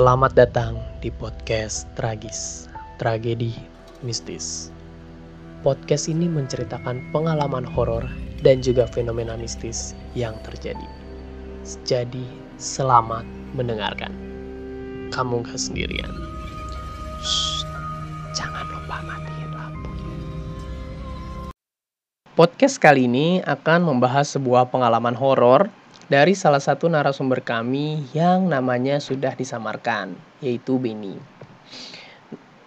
Selamat datang di podcast Tragis, Tragedi Mistis. Podcast ini menceritakan pengalaman horor dan juga fenomena mistis yang terjadi. Jadi, selamat mendengarkan. Kamu gak sendirian. Shh, jangan lupa matiin lampu. Podcast kali ini akan membahas sebuah pengalaman horor dari salah satu narasumber kami yang namanya sudah disamarkan, yaitu Benny.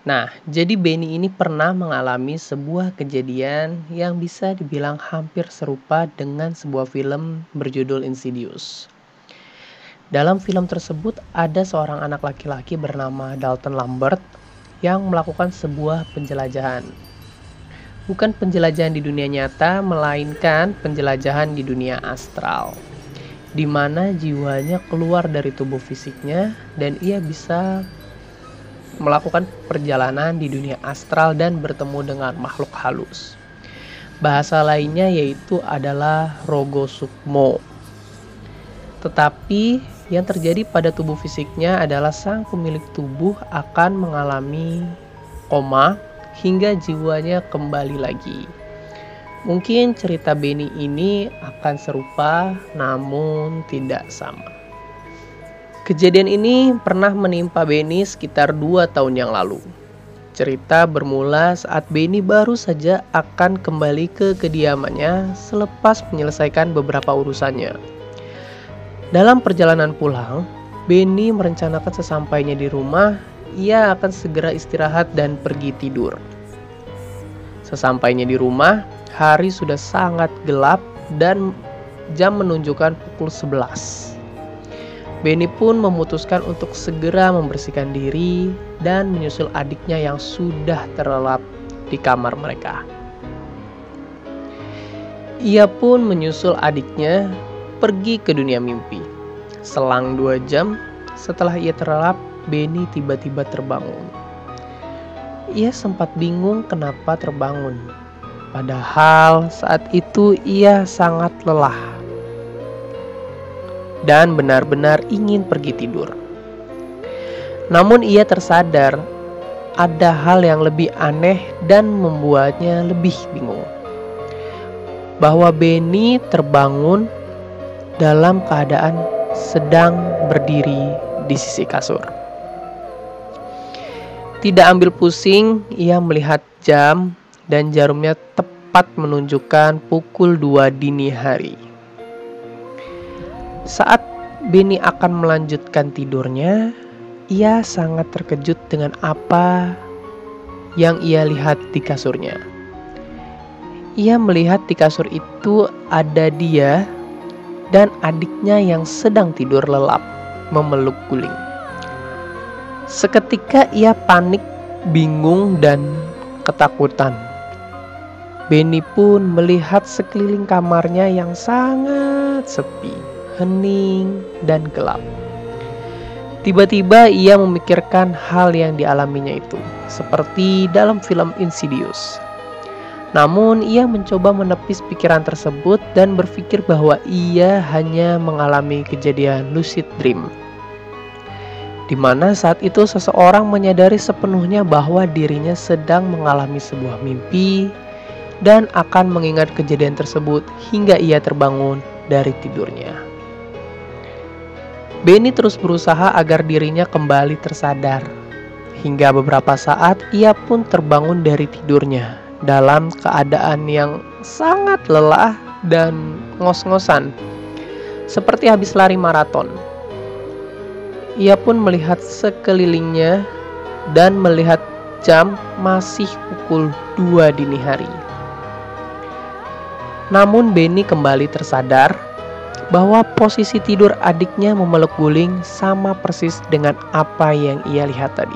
Nah, jadi Benny ini pernah mengalami sebuah kejadian yang bisa dibilang hampir serupa dengan sebuah film berjudul Insidious. Dalam film tersebut ada seorang anak laki-laki bernama Dalton Lambert yang melakukan sebuah penjelajahan. Bukan penjelajahan di dunia nyata, melainkan penjelajahan di dunia astral. Di mana jiwanya keluar dari tubuh fisiknya dan ia bisa melakukan perjalanan di dunia astral dan bertemu dengan makhluk halus. Bahasa lainnya yaitu adalah rogo sukmo. Tetapi yang terjadi pada tubuh fisiknya adalah sang pemilik tubuh akan mengalami koma hingga jiwanya kembali lagi. Mungkin cerita Benny ini akan serupa namun tidak sama. Kejadian ini pernah menimpa Benny sekitar dua tahun yang lalu. Cerita bermula saat Benny baru saja akan kembali ke kediamannya selepas menyelesaikan beberapa urusannya. Dalam perjalanan pulang, Benny merencanakan sesampainya di rumah, ia akan segera istirahat dan pergi tidur. Sesampainya di rumah, hari sudah sangat gelap dan jam menunjukkan pukul 11. Benny pun memutuskan untuk segera membersihkan diri dan menyusul adiknya yang sudah terlelap di kamar mereka. Ia pun menyusul adiknya pergi ke dunia mimpi. Selang dua jam setelah ia terlelap, Benny tiba-tiba terbangun. Ia sempat bingung kenapa terbangun. Padahal saat itu ia sangat lelah dan benar-benar ingin pergi tidur. Namun ia tersadar ada hal yang lebih aneh dan membuatnya lebih bingung. Bahwa Benny terbangun dalam keadaan sedang berdiri di sisi kasur. Tidak ambil pusing, ia melihat jam dan jarumnya tepat menunjukkan pukul 2 dini hari. Saat Benny akan melanjutkan tidurnya, ia sangat terkejut dengan apa yang ia lihat di kasurnya. Ia melihat di kasur itu ada dia dan adiknya yang sedang tidur lelap memeluk guling. Seketika ia panik, bingung, dan ketakutan. Benny pun melihat sekeliling kamarnya yang sangat sepi hening, dan gelap. Tiba-tiba ia memikirkan hal yang dialaminya itu, seperti dalam film Insidious. Namun, ia mencoba menepis pikiran tersebut dan berpikir bahwa ia hanya mengalami kejadian lucid dream. Di mana saat itu seseorang menyadari sepenuhnya bahwa dirinya sedang mengalami sebuah mimpi dan akan mengingat kejadian tersebut hingga ia terbangun dari tidurnya. Benny terus berusaha agar dirinya kembali tersadar. Hingga beberapa saat ia pun terbangun dari tidurnya dalam keadaan yang sangat lelah dan ngos-ngosan. Seperti habis lari maraton. Ia pun melihat sekelilingnya dan melihat jam masih pukul 2 dini hari. Namun Benny kembali tersadar bahwa posisi tidur adiknya memeluk guling sama persis dengan apa yang ia lihat tadi.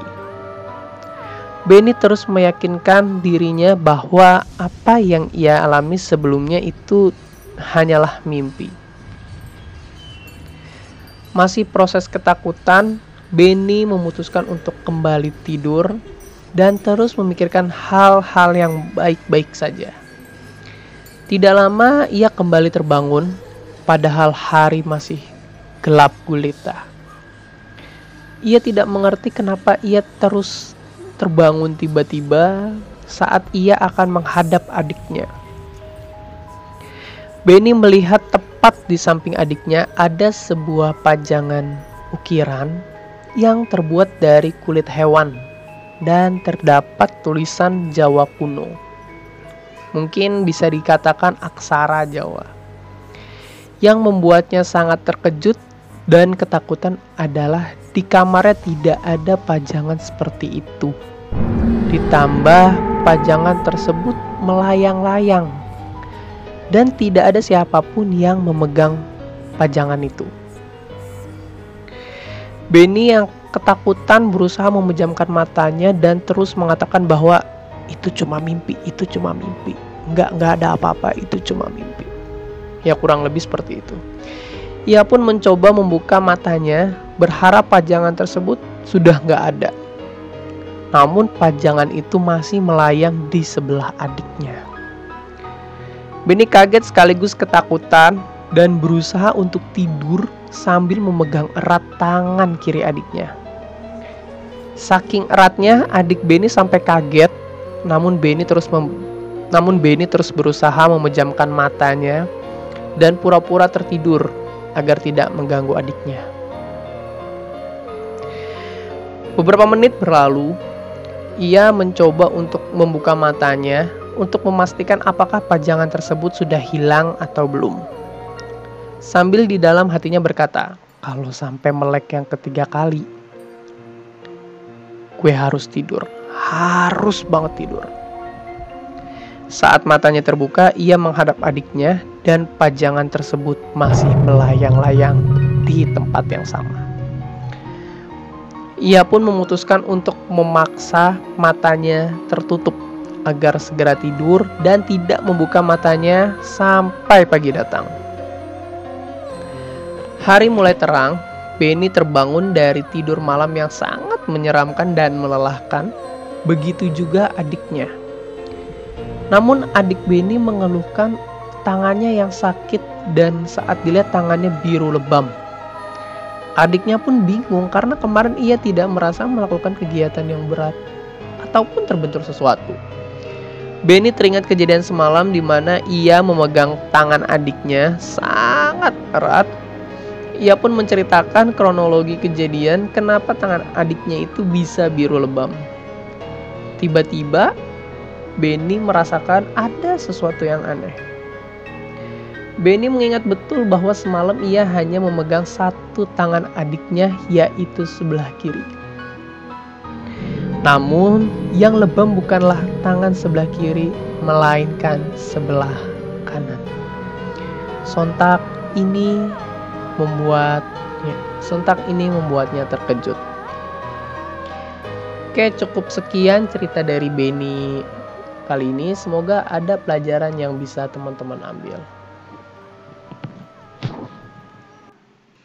Benny terus meyakinkan dirinya bahwa apa yang ia alami sebelumnya itu hanyalah mimpi. Masih proses ketakutan, Benny memutuskan untuk kembali tidur dan terus memikirkan hal-hal yang baik-baik saja. Tidak lama ia kembali terbangun padahal hari masih gelap gulita. ia tidak mengerti kenapa ia terus terbangun tiba-tiba saat ia akan menghadap adiknya. Benny melihat tepat di samping adiknya ada sebuah pajangan ukiran yang terbuat dari kulit hewan dan terdapat tulisan Jawa kuno. Mungkin bisa dikatakan aksara Jawa. Yang membuatnya sangat terkejut dan ketakutan adalah di kamarnya tidak ada pajangan seperti itu. Ditambah pajangan tersebut melayang-layang dan tidak ada siapa pun yang memegang pajangan itu. Benny yang ketakutan berusaha memejamkan matanya dan terus mengatakan bahwa itu cuma mimpi, itu cuma mimpi. Nggak, nggak ada apa-apa, itu cuma mimpi. Ya kurang lebih seperti itu. Ia pun mencoba membuka matanya, berharap pajangan tersebut sudah nggak ada. Namun pajangan itu masih melayang di sebelah adiknya. Benny kaget sekaligus ketakutan dan berusaha untuk tidur sambil memegang erat tangan kiri adiknya. Saking eratnya, adik Benny sampai kaget, namun Benny terus mem namun Benny terus berusaha memejamkan matanya dan pura-pura tertidur agar tidak mengganggu adiknya. Beberapa menit berlalu, ia mencoba untuk membuka matanya untuk memastikan apakah pajangan tersebut sudah hilang atau belum. Sambil di dalam hatinya berkata, kalau sampai melek yang ketiga kali, gue harus tidur, harus banget tidur. Saat matanya terbuka, ia menghadap adiknya dan pajangan tersebut masih melayang-layang di tempat yang sama. Ia pun memutuskan untuk memaksa matanya tertutup agar segera tidur dan tidak membuka matanya sampai pagi datang. Hari mulai terang, Benny terbangun dari tidur malam yang sangat menyeramkan dan melelahkan. Begitu juga adiknya. Namun adik Benny mengeluhkan tangannya yang sakit dan saat dilihat tangannya biru lebam. Adiknya pun bingung karena kemarin ia tidak merasa melakukan kegiatan yang berat ataupun terbentur sesuatu. Benny teringat kejadian semalam di mana ia memegang tangan adiknya sangat erat. Ia pun menceritakan kronologi kejadian kenapa tangan adiknya itu bisa biru lebam. Tiba-tiba Benny merasakan ada sesuatu yang aneh. Benny mengingat betul bahwa semalam ia hanya memegang satu tangan adiknya, yaitu sebelah kiri. Namun, yang lebam bukanlah tangan sebelah kiri, melainkan sebelah kanan. Sontak ini membuatnya, sontak ini membuatnya terkejut. Oke, cukup sekian cerita dari Benny kali ini semoga ada pelajaran yang bisa teman-teman ambil.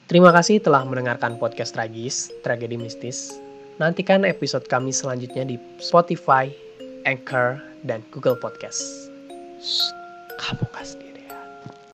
Terima kasih telah mendengarkan podcast Tragis, Tragedi Mistis. Nantikan episode kami selanjutnya di Spotify, Anchor, dan Google Podcast. Shh, kamu kasih